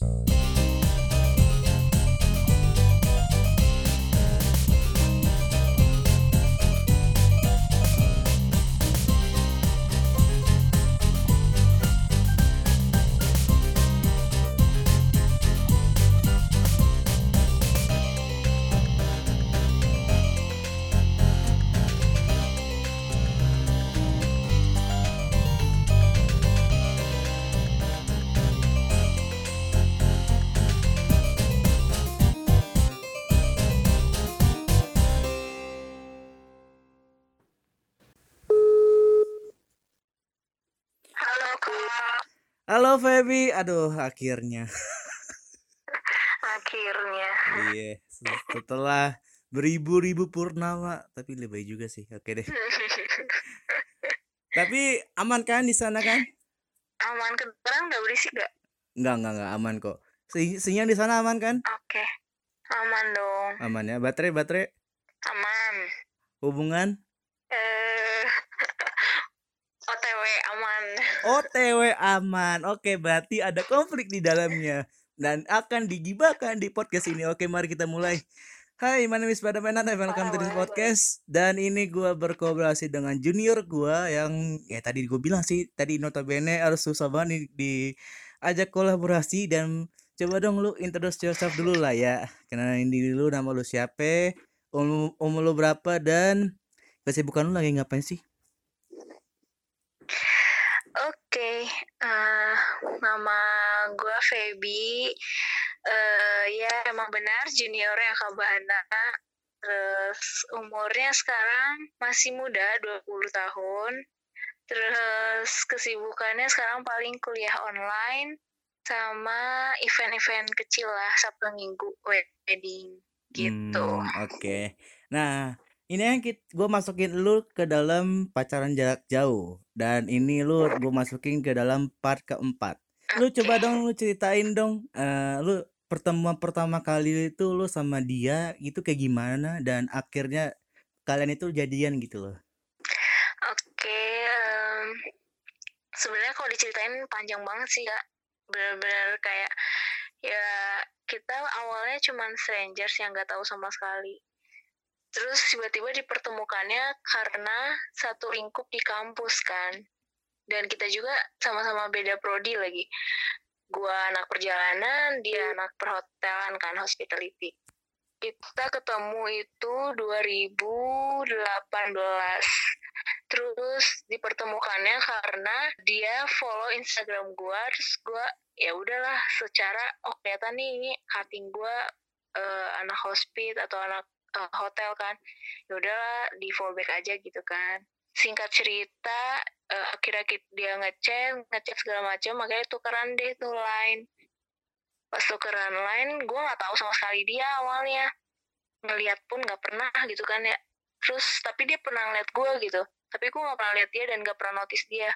Uh... Halo Feby, aduh akhirnya. akhirnya. Iya, se- setelah beribu-ribu purnama, tapi lebih juga sih. Oke deh. Tapi aman kan di sana kan? Aman kedengeran nggak berisik gak? Enggak, enggak, enggak aman kok. Si sinyal di sana aman kan? Oke, aman dong, Aman ya. Baterai, baterai, aman. hubungan Eh, OTW aman. OTW aman. Oke, berarti ada konflik di dalamnya dan akan digibahkan di podcast ini. Oke, mari kita mulai. Hai, my name is Badam and welcome to this podcast. Dan ini gua berkolaborasi dengan junior gua yang ya tadi gue bilang sih, tadi notabene harus susah banget nih diajak kolaborasi dan coba dong lu introduce yourself dulu lah ya. Kenalin diri lu, nama lu siapa, umur, umur lu berapa dan kesibukan lu lagi ngapain sih? Oke, eh, nama gue Feby. Eh, ya emang benar juniornya Kak Bana. Terus umurnya sekarang masih muda, 20 tahun. Terus kesibukannya sekarang paling kuliah online sama event-event kecil lah Sabtu Minggu wedding gitu. Hmm, oke. Nah, ini yang gue masukin lu ke dalam pacaran jarak jauh dan ini lu gue masukin ke dalam part keempat. Lu coba dong lu ceritain dong eh lu pertemuan pertama kali itu lu sama dia itu kayak gimana dan akhirnya kalian itu jadian gitu loh. Oke, em, sebenarnya kalau diceritain panjang banget sih ya. Bener-bener kayak ya kita awalnya cuman strangers yang nggak tahu sama sekali. Terus tiba-tiba dipertemukannya karena satu lingkup di kampus kan. Dan kita juga sama-sama beda prodi lagi. Gua anak perjalanan, dia anak perhotelan kan, hospitality. Kita ketemu itu 2018 terus dipertemukannya karena dia follow Instagram gua terus gua ya udahlah secara oh kelihatan nih ini cutting gua eh, anak hospit atau anak eh, hotel kan. Ya udahlah di follow back aja gitu kan. Singkat cerita eh, akhirnya dia ngechat ngechat segala macam makanya tukeran deh tuh line. Pas tukeran line gua nggak tahu sama sekali dia awalnya. Ngeliat pun nggak pernah gitu kan ya. Terus tapi dia pernah ngeliat gue gitu. Tapi gue nggak pernah lihat dia dan nggak pernah notice dia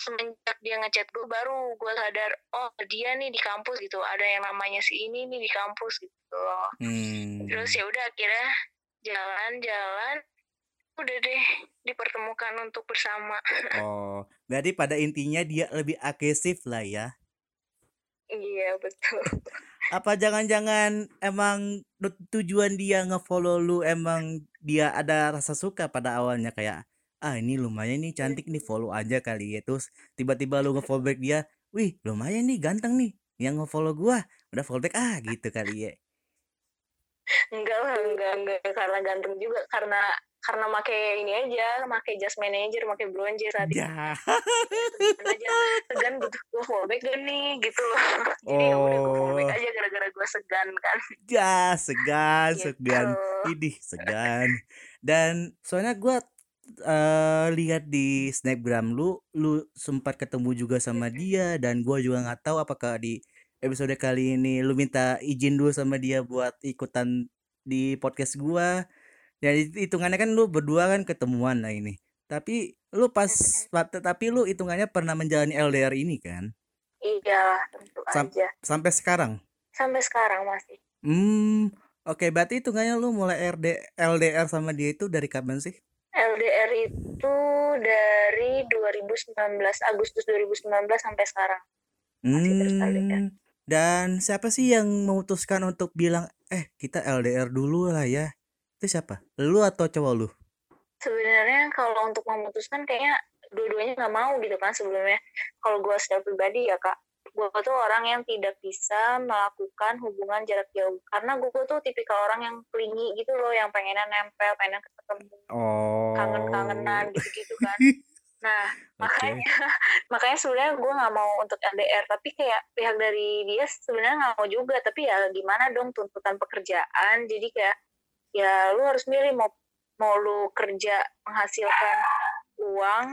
semenjak dia ngechat gue baru gue sadar oh dia nih di kampus gitu ada yang namanya si ini nih di kampus gitu loh Hmm. terus ya udah akhirnya jalan-jalan udah deh dipertemukan untuk bersama Oh, berarti pada intinya dia lebih agresif lah ya. iya betul Apa jangan-jangan emang tu- tujuan dia ngefollow lu emang dia ada rasa suka pada awalnya kayak ah ini lumayan nih cantik nih follow aja kali ya. Terus tiba-tiba lu ngefollow back dia wih lumayan nih ganteng nih yang ngefollow gua. Udah follow back ah gitu kali ya. Enggak lah enggak enggak karena ganteng juga karena karena make ini aja make just manager make bronzer saat ya segan aja segan butuh gue fallback gak nih? Gitu. Loh jadi ya udah gue oh. fallback aja gara-gara gue segan kan. Ya segan gitu. segan. Idih segan. Dan soalnya gua eh lihat di snapgram lu lu sempat ketemu juga sama dia dan gua juga nggak tahu apakah di episode kali ini lu minta izin dulu sama dia buat ikutan di podcast gua. Ya it- hitungannya kan lu berdua kan ketemuan lah ini. Tapi lu pas pa- tapi lu hitungannya pernah menjalani LDR ini kan? Iya tentu Sam- aja. sampai sekarang? Sampai sekarang masih. Hmm oke berarti hitungannya lu mulai RD LDR sama dia itu dari kapan sih LDR itu dari 2019 Agustus 2019 sampai sekarang masih terus LDR Hmm, Dan siapa sih yang memutuskan untuk bilang, eh kita LDR dulu lah ya? Itu siapa? Lu atau cowok lu? Sebenarnya kalau untuk memutuskan kayaknya dua-duanya nggak mau gitu kan sebelumnya. Kalau gue secara pribadi ya kak, gue tuh orang yang tidak bisa melakukan hubungan jarak jauh. Karena gue tuh tipikal orang yang klingi gitu loh yang pengennya nempel pengen ketemu Oh. kangen-kangenan gitu-gitu kan. Nah Oke. makanya makanya sebenarnya gue nggak mau untuk LDR. Tapi kayak pihak dari dia sebenarnya nggak mau juga. Tapi ya gimana dong tuntutan pekerjaan. Jadi kayak ya lu harus milih mau mau lu kerja menghasilkan uang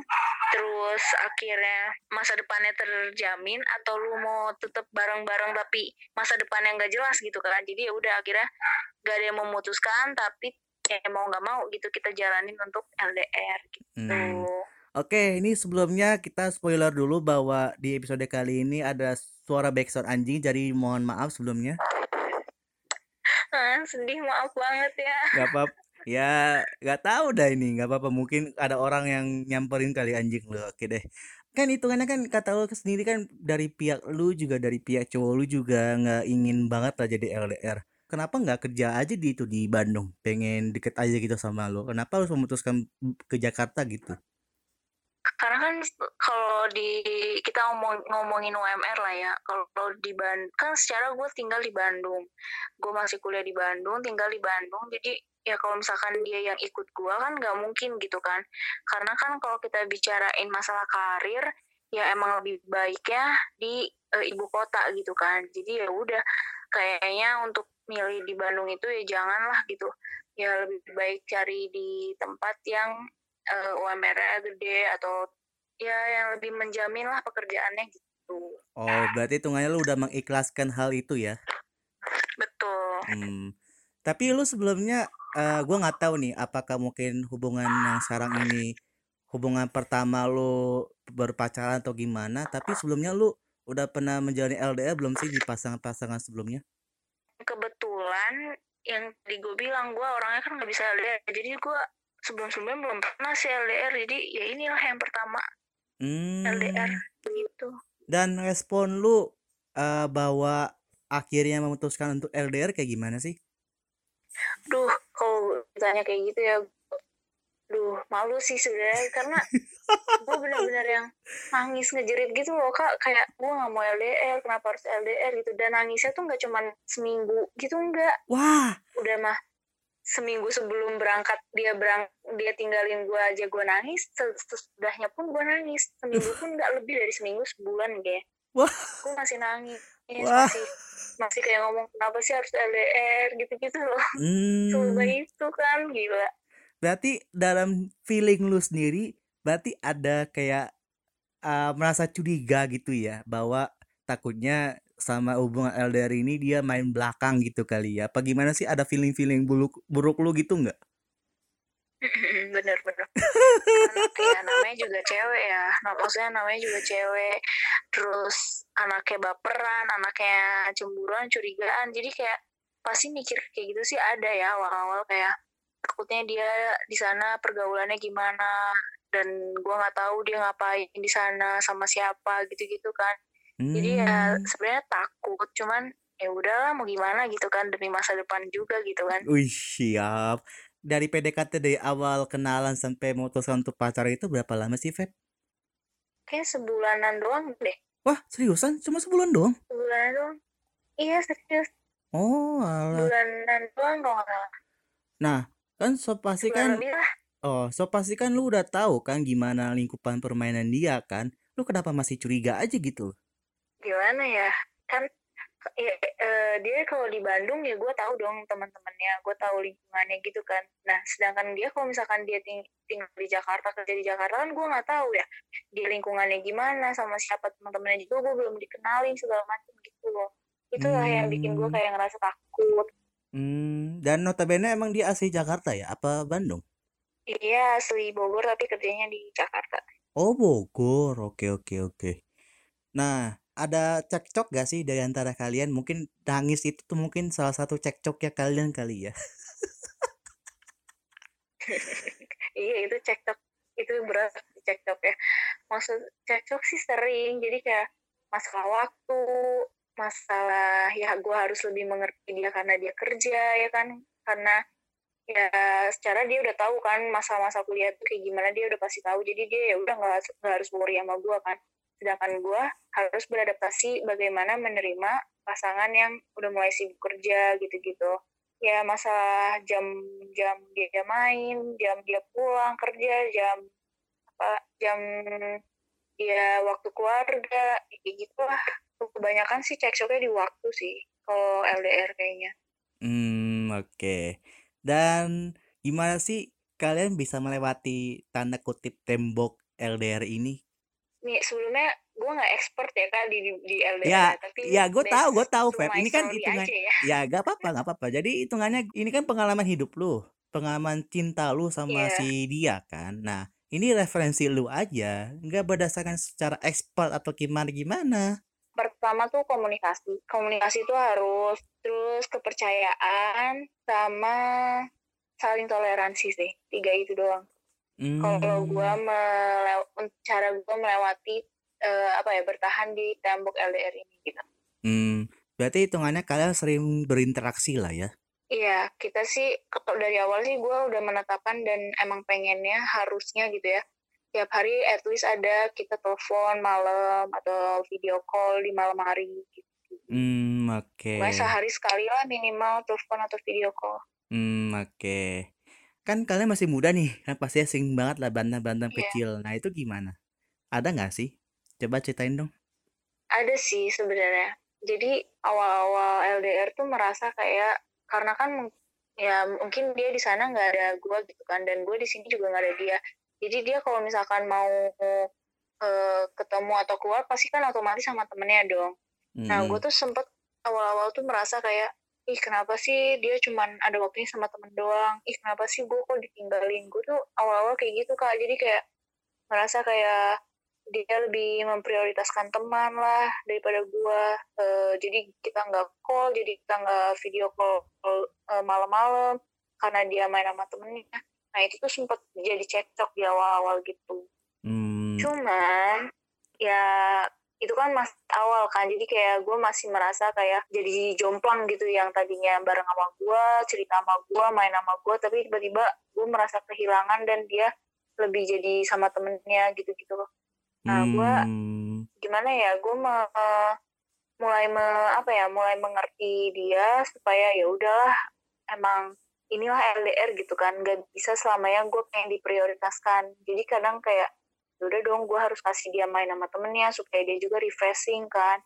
terus akhirnya masa depannya terjamin atau lu mau tetap bareng-bareng tapi masa depannya nggak jelas gitu kan jadi ya udah akhirnya gak ada yang memutuskan tapi ya mau nggak mau gitu kita jalanin untuk LDR gitu Hmm. Oke, ini sebelumnya kita spoiler dulu bahwa di episode kali ini ada suara backsound anjing, jadi mohon maaf sebelumnya. ah, sedih maaf banget ya Gak apa ya gak tahu dah ini nggak apa-apa mungkin ada orang yang nyamperin kali anjing lu oke deh. Kan hitungannya kan kata lu sendiri kan dari pihak lu juga dari pihak cowok lu juga nggak ingin banget lah jadi LDR kenapa nggak kerja aja di itu di Bandung? Pengen deket aja gitu sama lu. Kenapa lu memutuskan ke Jakarta gitu? Karena kan kalau di kita ngomong ngomongin UMR lah ya kalau di Bandung kan secara gue tinggal di Bandung. Gue masih kuliah di Bandung tinggal di Bandung jadi ya kalau misalkan dia yang ikut gue kan nggak mungkin gitu kan karena kan kalau kita bicarain masalah karir ya emang lebih baiknya di eh, ibu kota gitu kan jadi ya udah kayaknya untuk milih di Bandung itu ya janganlah gitu ya lebih baik cari di tempat yang eh, UMR-nya gede atau ya yang lebih menjamin lah pekerjaannya gitu. oh berarti hitungannya lu udah mengikhlaskan hal itu ya Betul. Hmm. Tapi lu sebelumnya eh gua nggak tahu nih apakah mungkin hubungan yang sekarang ini hubungan pertama lu berpacaran atau gimana, tapi sebelumnya lu udah pernah menjalani LDR belum sih di pasangan-pasangan sebelumnya? Kebetulan yang tadi gue bilang gue orangnya kan nggak bisa LDR, jadi gue sebelum-sebelumnya belum pernah sih LDR, jadi ya inilah yang pertama LDR Hmm. gitu. Dan respon lu eh, bahwa akhirnya memutuskan untuk LDR kayak gimana sih? Duh, kalau ditanya kayak gitu ya, duh malu sih sebenarnya. Karena gue bener-bener yang nangis ngejerit gitu loh kak. Kayak gue nggak mau LDR kenapa harus LDR gitu. Dan nangisnya tuh nggak cuman seminggu gitu enggak Wah, udah mah seminggu sebelum berangkat dia berang dia tinggalin gue aja gue nangis. Se- sesudahnya pun gue nangis. Seminggu pun nggak lebih dari seminggu sebulan deh Wah. gue masih nangis Wah. masih masih kayak ngomong kenapa sih harus LDR gitu-gitu loh hmm. coba itu kan gila Berarti dalam feeling lu sendiri berarti ada kayak uh, merasa curiga gitu ya bahwa takutnya sama hubungan LDR ini dia main belakang gitu kali ya. Apa gimana sih ada feeling-feeling buruk buruk lu gitu nggak? bener bener Karena kayak namanya juga cewek ya. Nah, maksudnya namanya juga cewek. Terus anaknya baperan anaknya cemburuan curigaan. Jadi kayak pasti mikir kayak gitu sih ada ya awal-awal kayak takutnya dia di sana pergaulannya gimana dan gua nggak tahu dia ngapain di sana sama siapa gitu-gitu kan. Jadi ya Hmm. sebenarnya takut cuman ya udahlah mau gimana gitu kan demi masa depan juga gitu kan. Wih, siap. Dari PDKT dari awal kenalan sampai memutuskan untuk pacaran itu berapa lama sih, Feb? kayak sebulanan doang deh Wah, seriusan? Cuma sebulan doang? sebulanan doang iya serius Oh, alah. bulanan doang kalau nggak salah Nah, kan so pasti kan Oh, so pasti kan lu udah tahu kan gimana lingkupan permainan dia kan? Lu kenapa masih curiga aja gitu? gimana ya kan ya, eh, dia kalau di Bandung ya gue tahu dong teman-temannya gue tahu lingkungannya gitu kan nah sedangkan dia kalau misalkan dia ting- tinggal di Jakarta kerja di Jakarta kan gue nggak tahu ya dia lingkungannya gimana sama siapa teman-temannya juga gue belum dikenalin segala macam gitu loh itulah yang bikin gue Hmm. kayak ngerasa takut Hmm, dan notabene emang dia asli Jakarta ya? Apa Bandung? iya asli Bogor tapi kerjanya di Jakarta Oh, Bogor. Oke, oke, oke. Nah, ada cekcok gak sih dari antara kalian? Mungkin nangis itu tuh mungkin salah satu cekcoknya kalian kali ya. iya itu cekcok. Itu berat cekcok ya. Maksud cekcok sih sering. Jadi kayak masalah waktu masalah ya gue harus lebih mengerti dia karena dia kerja ya kan? Karena ya secara dia udah tahu kan masa-masa kuliah tuh kayak gimana dia udah pasti tahu. Jadi dia ya udah nggak nggak harus worry sama gue kan sedangkan gue harus beradaptasi bagaimana menerima pasangan yang udah mulai sibuk kerja gitu-gitu ya masalah jam-jam dia main jam dia pulang kerja jam apa jam dia waktu keluarga kayak gitu lah kebanyakan sih cekcoknya di waktu sih kalau LDR kayaknya Hmm, oke. Dan gimana sih kalian bisa melewati tanda kutip tembok LDR ini? Nih sebelumnya gue nggak expert ya kak di di LDR Ya, tapi ya gue tahu, gue tahu, Feb. Ini kan hitungan, ya ya gak apa-apa, gak apa-apa. Jadi hitungannya ini kan pengalaman hidup lu, pengalaman cinta lu sama Iya. si dia kan. Nah, ini referensi lu aja, nggak berdasarkan secara expert atau gimana gimana. pertama tuh komunikasi komunikasi itu harus terus kepercayaan sama saling toleransi sih tiga itu doang kalau gue Hmm, melew- cara gue melewati eh, apa ya bertahan di tembok LDR ini gitu hmm, berarti hitungannya kalian sering berinteraksi lah ya. Iya, kita sih kalau dari awal sih gue udah menetapkan dan emang pengennya harusnya gitu ya. Tiap hari at least ada kita telepon malam atau video call di malam hari gitu. Hmm, oke. Pokoknya sehari sekali lah minimal telepon atau video call. Hmm, oke. Kan kalian masih muda nih, kan pasti asing banget lah berantem-berantem Iya, kecil. Nah, itu gimana? Ada nggak sih? Coba ceritain dong. ada sih sebenarnya. Jadi awal-awal LDR tuh merasa kayak karena kan ya mungkin dia di sana nggak ada gue gitu kan dan gue di sini juga nggak ada dia. Jadi dia kalau misalkan mau eh, ketemu atau keluar pasti kan otomatis sama temennya dong. Nah, gue Hmm, tuh sempet awal-awal tuh merasa kayak, ih kenapa sih dia cuman ada waktunya sama temen doang? Ih kenapa sih gue kok ditinggalin? Gue tuh awal-awal kayak gitu kak, jadi kayak merasa kayak dia lebih memprioritaskan teman lah daripada gue. Eh, jadi kita nggak call, jadi kita nggak video call eh, malam-malam karena dia main sama temennya. Nah itu tuh sempet jadi cekcok di awal-awal gitu. hmm, Cuman ya itu kan mas awal kan. Jadi kayak gue masih merasa kayak jadi jomplang gitu yang tadinya bareng sama gue cerita sama gue main sama gue tapi tiba-tiba gue merasa kehilangan dan dia lebih jadi sama temennya gitu-gitu loh. Nah gue hmm, gimana ya gue mulai me- apa ya mulai mengerti dia supaya ya udahlah emang inilah LDR gitu kan. Gak bisa selamanya gue pengen diprioritaskan. Jadi kadang kayak "Ya udah dong gue harus kasih dia main sama temennya supaya dia juga refreshing kan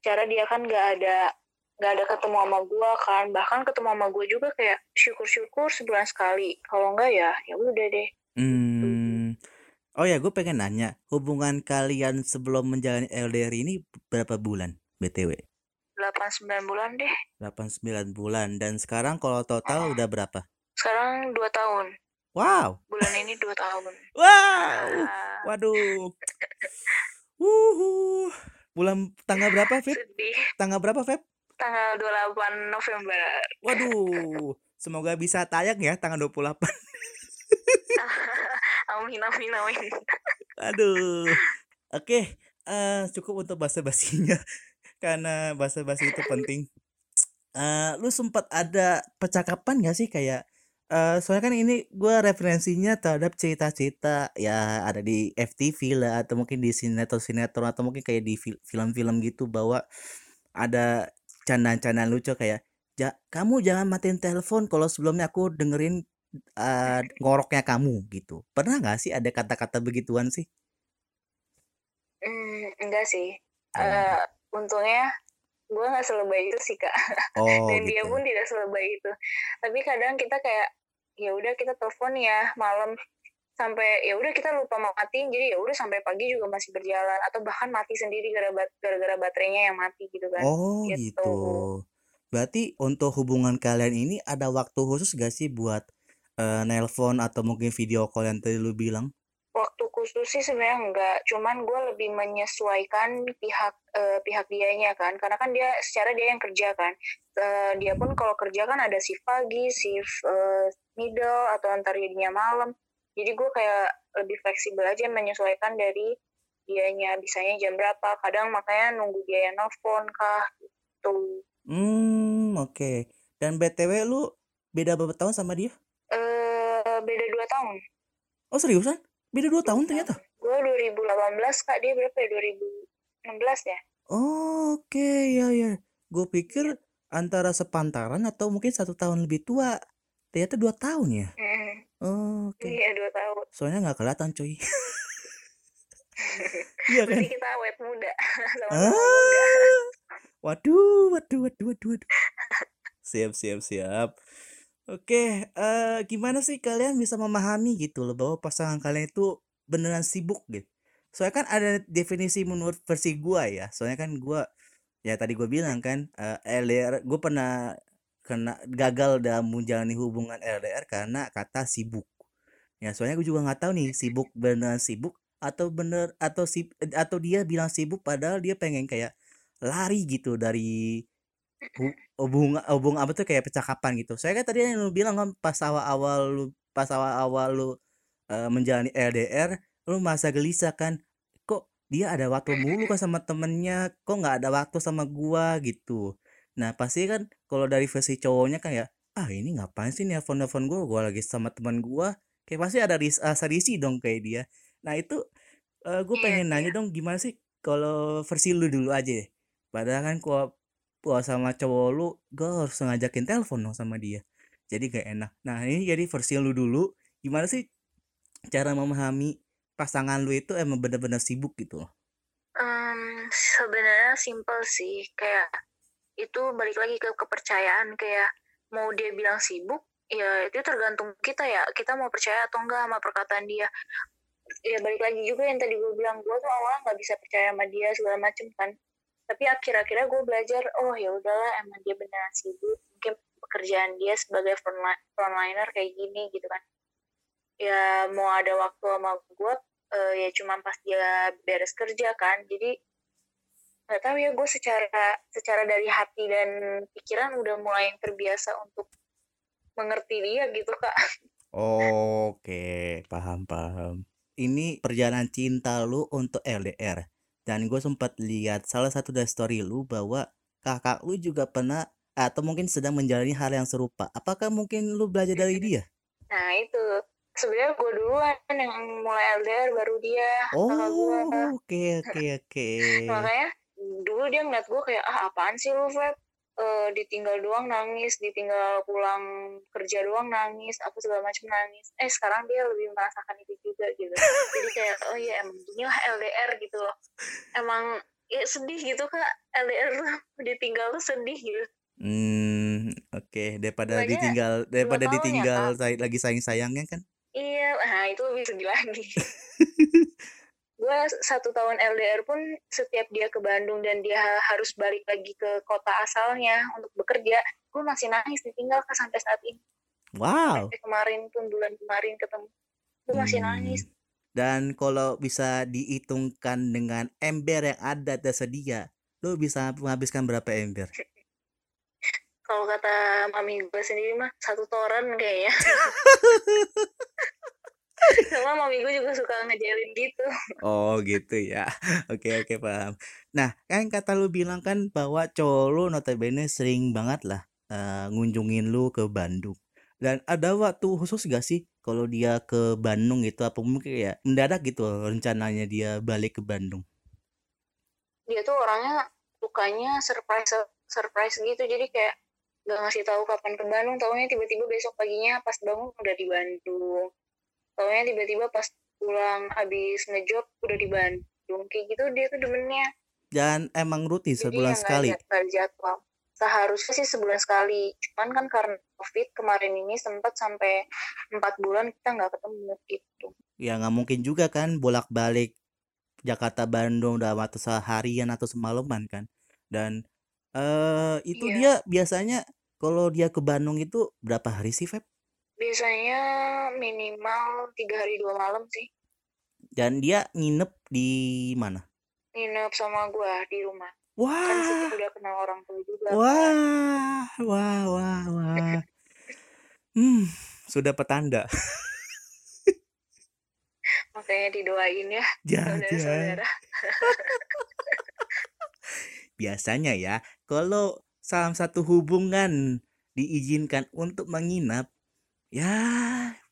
cara dia kan gak ada gak ada ketemu sama gue kan bahkan ketemu sama gue juga kayak syukur-syukur sebulan sekali kalau enggak ya ya udah deh hmm. Oh ya, gue pengen nanya, hubungan kalian sebelum menjalani LDR ini berapa bulan, BTW? 8-9 bulan deh 8-9 bulan. Dan sekarang kalau total Ah, udah berapa? sekarang 2 tahun Wow, bulan ini 2 tahun wow, waduh, wuhu. Bulan tanggal berapa, Feb? sedih Tanggal berapa, Feb? tanggal 28 November Waduh, semoga bisa tayang ya tanggal 28. amin amin amin Aduh. Oke, eh cukup untuk basa-basinya karena basa-basi itu penting. Eh lu sempat ada percakapan gak sih kayak eh soalnya kan ini gua referensinya terhadap cerita-cerita ya ada di FTV lah atau mungkin di sinetron-sinetron atau mungkin kayak di fil- film-film gitu bahwa ada candaan-candaan lucu kayak ja, kamu jangan matiin telepon kalau sebelumnya aku dengerin eh, ngoroknya kamu gitu. Pernah nggak sih ada kata-kata begituan sih? Hmm, enggak sih Oh, Eh untungnya gue nggak selebay itu sih kak oh dan dia gitu. pun tidak selebay itu tapi kadang kita kayak ya udah kita telepon ya malam sampai ya udah kita lupa matiin jadi ya udah sampai pagi juga masih berjalan atau bahkan mati sendiri gara-gara baterainya yang mati gitu kan Oh gitu gitu. Berarti untuk hubungan kalian ini ada waktu khusus gak sih buat eh, nelpon atau mungkin video call yang tadi lu bilang? Khusus sih sebenarnya enggak cuman gue lebih menyesuaikan pihak eh, pihak dianya kan karena kan dia secara dia yang kerja kan Eh, dia pun kalau kerja kan ada shift pagi shift eh, middle atau antar jadinya malam jadi gue kayak lebih fleksibel aja menyesuaikan dari dianya bisanya jam berapa kadang makanya nunggu dia yang nelfon kah gitu. Hmm, oke. Dan BTW lu beda berapa tahun sama dia? Eh beda 2 tahun. Oh seriusan? Beda 2 tahun ternyata? Gue 2018 kak, dia berapa ya? 2016 ya? Oh, oke, ya ya. Gue pikir antara sepantaran atau mungkin satu tahun lebih tua. Ternyata 2 tahun ya? Mm, Oh, oke. Iya 2 tahun. Soalnya nggak kelihatan cuy. Iya kan? Berarti kita awet muda. Ah, waduh, waduh, waduh, waduh, waduh. Siap, siap, siap. Oke, eh gimana sih kalian bisa memahami gitu loh bahwa pasangan kalian itu beneran sibuk gitu? Soalnya kan ada definisi menurut versi gua ya. Soalnya kan gua ya tadi gua bilang kan eh, LDR gue pernah kena gagal dalam menjalani hubungan LDR karena kata sibuk. Ya soalnya gue juga nggak tahu nih sibuk beneran sibuk atau bener atau si atau dia bilang sibuk padahal dia pengen kayak lari gitu dari hu- hubungan hubung apa tuh kayak percakapan gitu. Saya kan tadi yang lu bilang kan pas awal-awal lu pas awal-awal lu eh, menjalani LDR lu masa gelisah kan kok dia ada waktu mulu kan sama temennya kok nggak ada waktu sama gua gitu. Nah pasti kan kalau dari versi cowoknya kan ya ah ini ngapain sih nelfon-nelfon gua gua lagi sama teman gua kayak pasti ada ris rasa risih dong kayak dia. Nah itu gue Iya pengen sih. nanya dong gimana sih kalau versi lu dulu aja deh. Padahal kan kalau sama cowok lu gue harus ngajakin telepon dong sama dia. Jadi gak enak. Nah ini jadi versi lu dulu. Gimana sih cara memahami pasangan lu itu emang bener-bener sibuk gitu loh. Em, sebenarnya simple sih kayak itu balik lagi ke kepercayaan kayak mau dia bilang sibuk ya itu tergantung kita ya kita mau percaya atau enggak sama perkataan dia ya balik lagi juga yang tadi gue bilang gue tuh awalnya nggak bisa percaya sama dia segala macem kan tapi akhir-akhirnya gue belajar oh ya udahlah emang dia beneran sibuk mungkin pekerjaan dia sebagai frontli- frontliner kayak gini gitu kan ya mau ada waktu sama gue eh, ya cuma pas dia beres kerja kan jadi nggak tahu ya gue secara secara dari hati dan pikiran udah mulai terbiasa untuk mengerti dia gitu kak Oke, paham paham. Ini perjalanan cinta lu untuk LDR. Dan gue sempat lihat salah satu dari story lu bahwa kakak lu juga pernah atau mungkin sedang menjalani hal yang serupa. Apakah mungkin lu belajar dari dia? nah itu sebenarnya gue duluan yang mulai LDR baru dia Oh, oke oke oke. makanya dulu dia ngeliat gue kayak ah apaan sih lu Feb Eh, ditinggal doang nangis ditinggal pulang kerja doang nangis apa segala macam nangis. Eh sekarang dia lebih merasakan itu juga gitu. Jadi kayak oh iya emang gini lah LDR gitu loh. Emang ya sedih gitu kak. LDR tuh ditinggal tuh sedih gitu. Hmm, oke. Daripada Makanya ditinggal daripada ya, ditinggal say- lagi sayang-sayangnya kan. iya nah itu lebih sedih lagi gue satu tahun LDR pun setiap dia ke Bandung dan dia harus balik lagi ke kota asalnya untuk bekerja gue masih nangis ditinggal kak sampai saat ini Wow. sampai kemarin pun bulan kemarin ketemu gue masih Hmm. nangis Dan kalau bisa dihitungkan dengan ember yang ada tersedia, lu bisa menghabiskan berapa ember? kalau kata mami gue sendiri mah satu toren kayaknya sama mami gue juga suka ngejelin gitu Oh gitu ya. Oke oke paham. Nah kan kata lu bilang kan bahwa cowok lu notabene sering banget lah eh, ngunjungin lu ke Bandung. Dan ada waktu khusus gak sih kalau dia ke Bandung gitu apa mungkin ya mendadak gitu rencananya dia balik ke Bandung? dia tuh orangnya sukanya surprise surprise gitu jadi kayak gak ngasih tahu kapan ke Bandung taunya tiba-tiba besok paginya pas bangun udah di Bandung taunya tiba-tiba pas pulang habis ngejob udah di Bandung kayak gitu dia tuh demennya Dan emang rutin sebulan sekali. jadwal seharusnya sih sebulan sekali cuman kan karena covid kemarin ini sempat sampai empat bulan kita nggak ketemu gitu Ya nggak mungkin juga kan bolak-balik Jakarta Bandung dalam waktu seharian atau semalaman kan. Dan eh itu Iya. dia biasanya kalau dia ke Bandung itu berapa hari sih, Feb? Biasanya minimal tiga hari dua malam sih Dan dia nginep di mana? nginep sama gua di rumah kan Wah, situ udah kenal orang tua juga kan. wah, wah, wah, wah. Hmm, sudah petanda. makanya didoain ya saudara-saudara biasanya ya, kalau salah satu hubungan diizinkan untuk menginap, ya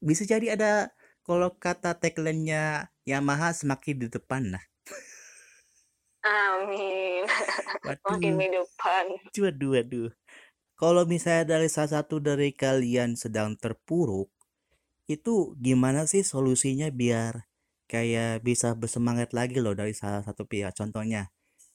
bisa jadi ada kalau kata tagline-nya Yamaha semakin di depan lah. Amin. Makin Waduh, di depan. waduh, waduh. Kalau misalnya dari salah satu dari kalian sedang terpuruk, itu gimana sih solusinya biar kayak bisa bersemangat lagi loh dari salah satu pihak? Contohnya,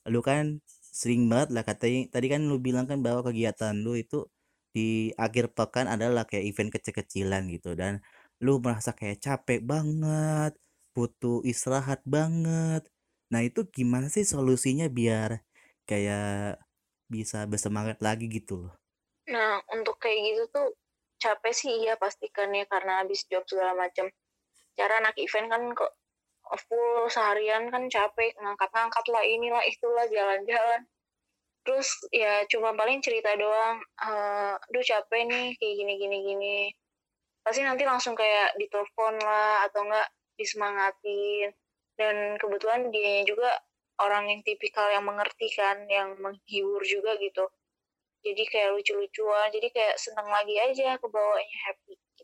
lu kan sering banget lah katanya, tadi kan lu bilang kan bahwa kegiatan lu itu di akhir pekan adalah kayak event kecil-kecilan gitu dan lu merasa kayak capek banget, butuh istirahat banget. Nah, itu gimana sih solusinya biar kayak bisa bersemangat lagi gitu loh? Nah, untuk kayak gitu tuh capek sih iya pastikan ya karena habis job segala macam. Cara anak event kan kok full seharian kan capek ngangkat-ngangkat lah inilah itulah jalan-jalan. Terus ya cuma paling cerita doang, eh duh capek nih kayak gini gini gini. Pasti nanti langsung kayak ditelepon lah atau enggak disemangatin. Dan kebetulan dia juga orang yang tipikal yang mengerti kan, yang menghibur juga gitu jadi kayak lucu-lucuan jadi kayak seneng lagi aja kebawanya happy gitu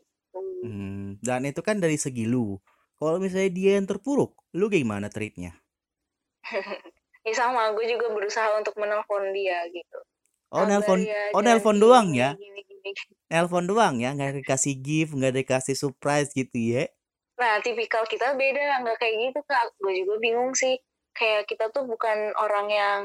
Hmm, dan itu kan dari segi lu. Kalau misalnya dia yang terpuruk, lu gimana treatnya? ya sama. Gue juga berusaha untuk menelpon dia gitu. Oh, Sabar nelpon, ya oh nelpon gini doang ya? gini gini. Nelpon doang ya, nggak dikasih gift, nggak dikasih surprise gitu ya? nah tipikal kita beda nggak kayak gitu kak. Gue juga bingung sih. Kayak kita tuh bukan orang yang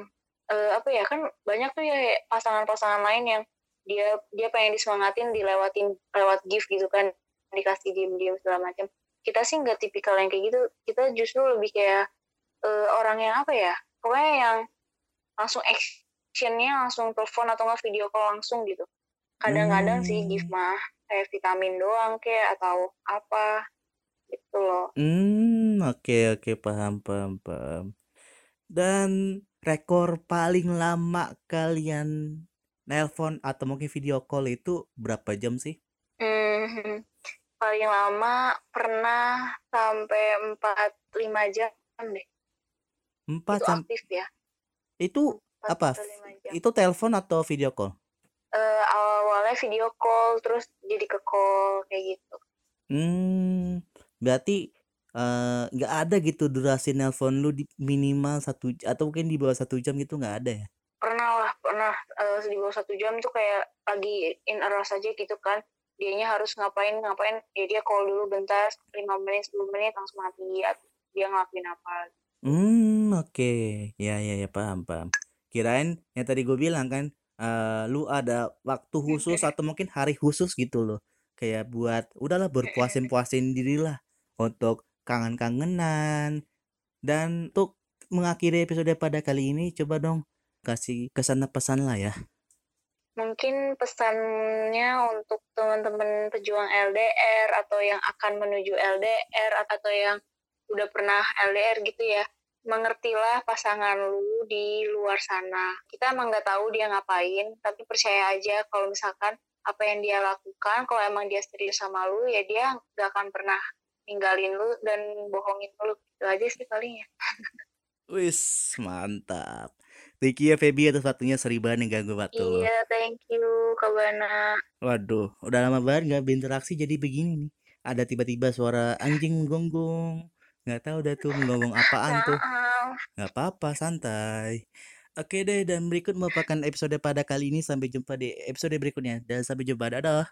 eh, apa ya kan banyak tuh ya pasangan-pasangan lain yang dia dia pengen disemangatin dilewatin lewat gift gitu kan dikasih diem-diem segala macam kita sih nggak tipikal yang kayak gitu. Kita justru lebih kayak eh, orang yang apa ya pokoknya yang langsung actionnya langsung telepon atau nggak video call langsung gitu kadang-kadang sih Hmm. gift mah kayak vitamin doang kayak atau apa gitu loh Hmm, oke oke paham paham paham. Dan rekor paling lama kalian nelpon atau mungkin video call itu berapa jam sih? Hmm, paling lama pernah sampai 4-5 jam deh. Empat Itu aktif ya. itu 4 apa? atau 5 jam. Itu telepon atau video call? Eh, awalnya video call, terus jadi ke call, kayak gitu. Hmm, berarti eh, nggak ada gitu durasi nelpon lu di minimal satu atau mungkin di bawah satu jam gitu nggak ada ya? Pernah lah, pernah eh, di bawah satu jam tuh kayak lagi in a rush aja gitu kan. Dianya harus ngapain, ngapain, ya dia call dulu bentar, 5 menit, 10 menit, langsung mati. Dia ngelakuin apa. Hmm, oke. Ya, ya, ya, paham, paham. Kirain yang tadi gue bilang kan, eh, lu ada waktu khusus atau mungkin hari khusus gitu loh. Kayak buat, udahlah berpuasin-puasin diri lah untuk kangen-kangenan. Dan untuk mengakhiri episode pada kali ini, coba dong kasih kesan pesan lah ya. Mungkin pesannya untuk teman-teman pejuang LDR atau yang akan menuju LDR atau yang udah pernah LDR gitu ya. Mengertilah pasangan lu di luar sana. Kita emang nggak tahu dia ngapain, tapi percaya aja kalau misalkan apa yang dia lakukan, kalau emang dia serius sama lu, ya dia nggak akan pernah ninggalin lu dan bohongin lu. Itu aja sih paling ya. Wis, mantap. Thank you ya Feby atas waktunya seri banget ganggu waktu. Iya, thank you, Kak Bana. Waduh, udah lama banget nggak berinteraksi jadi begini nih. Ada tiba-tiba suara anjing menggonggong. Nggak tahu dah tuh menggonggong apaan tuh. Nggak apa-apa, santai. Oke deh, dan berikut merupakan episode pada kali ini. Sampai jumpa di episode berikutnya. Dan sampai jumpa, dadah.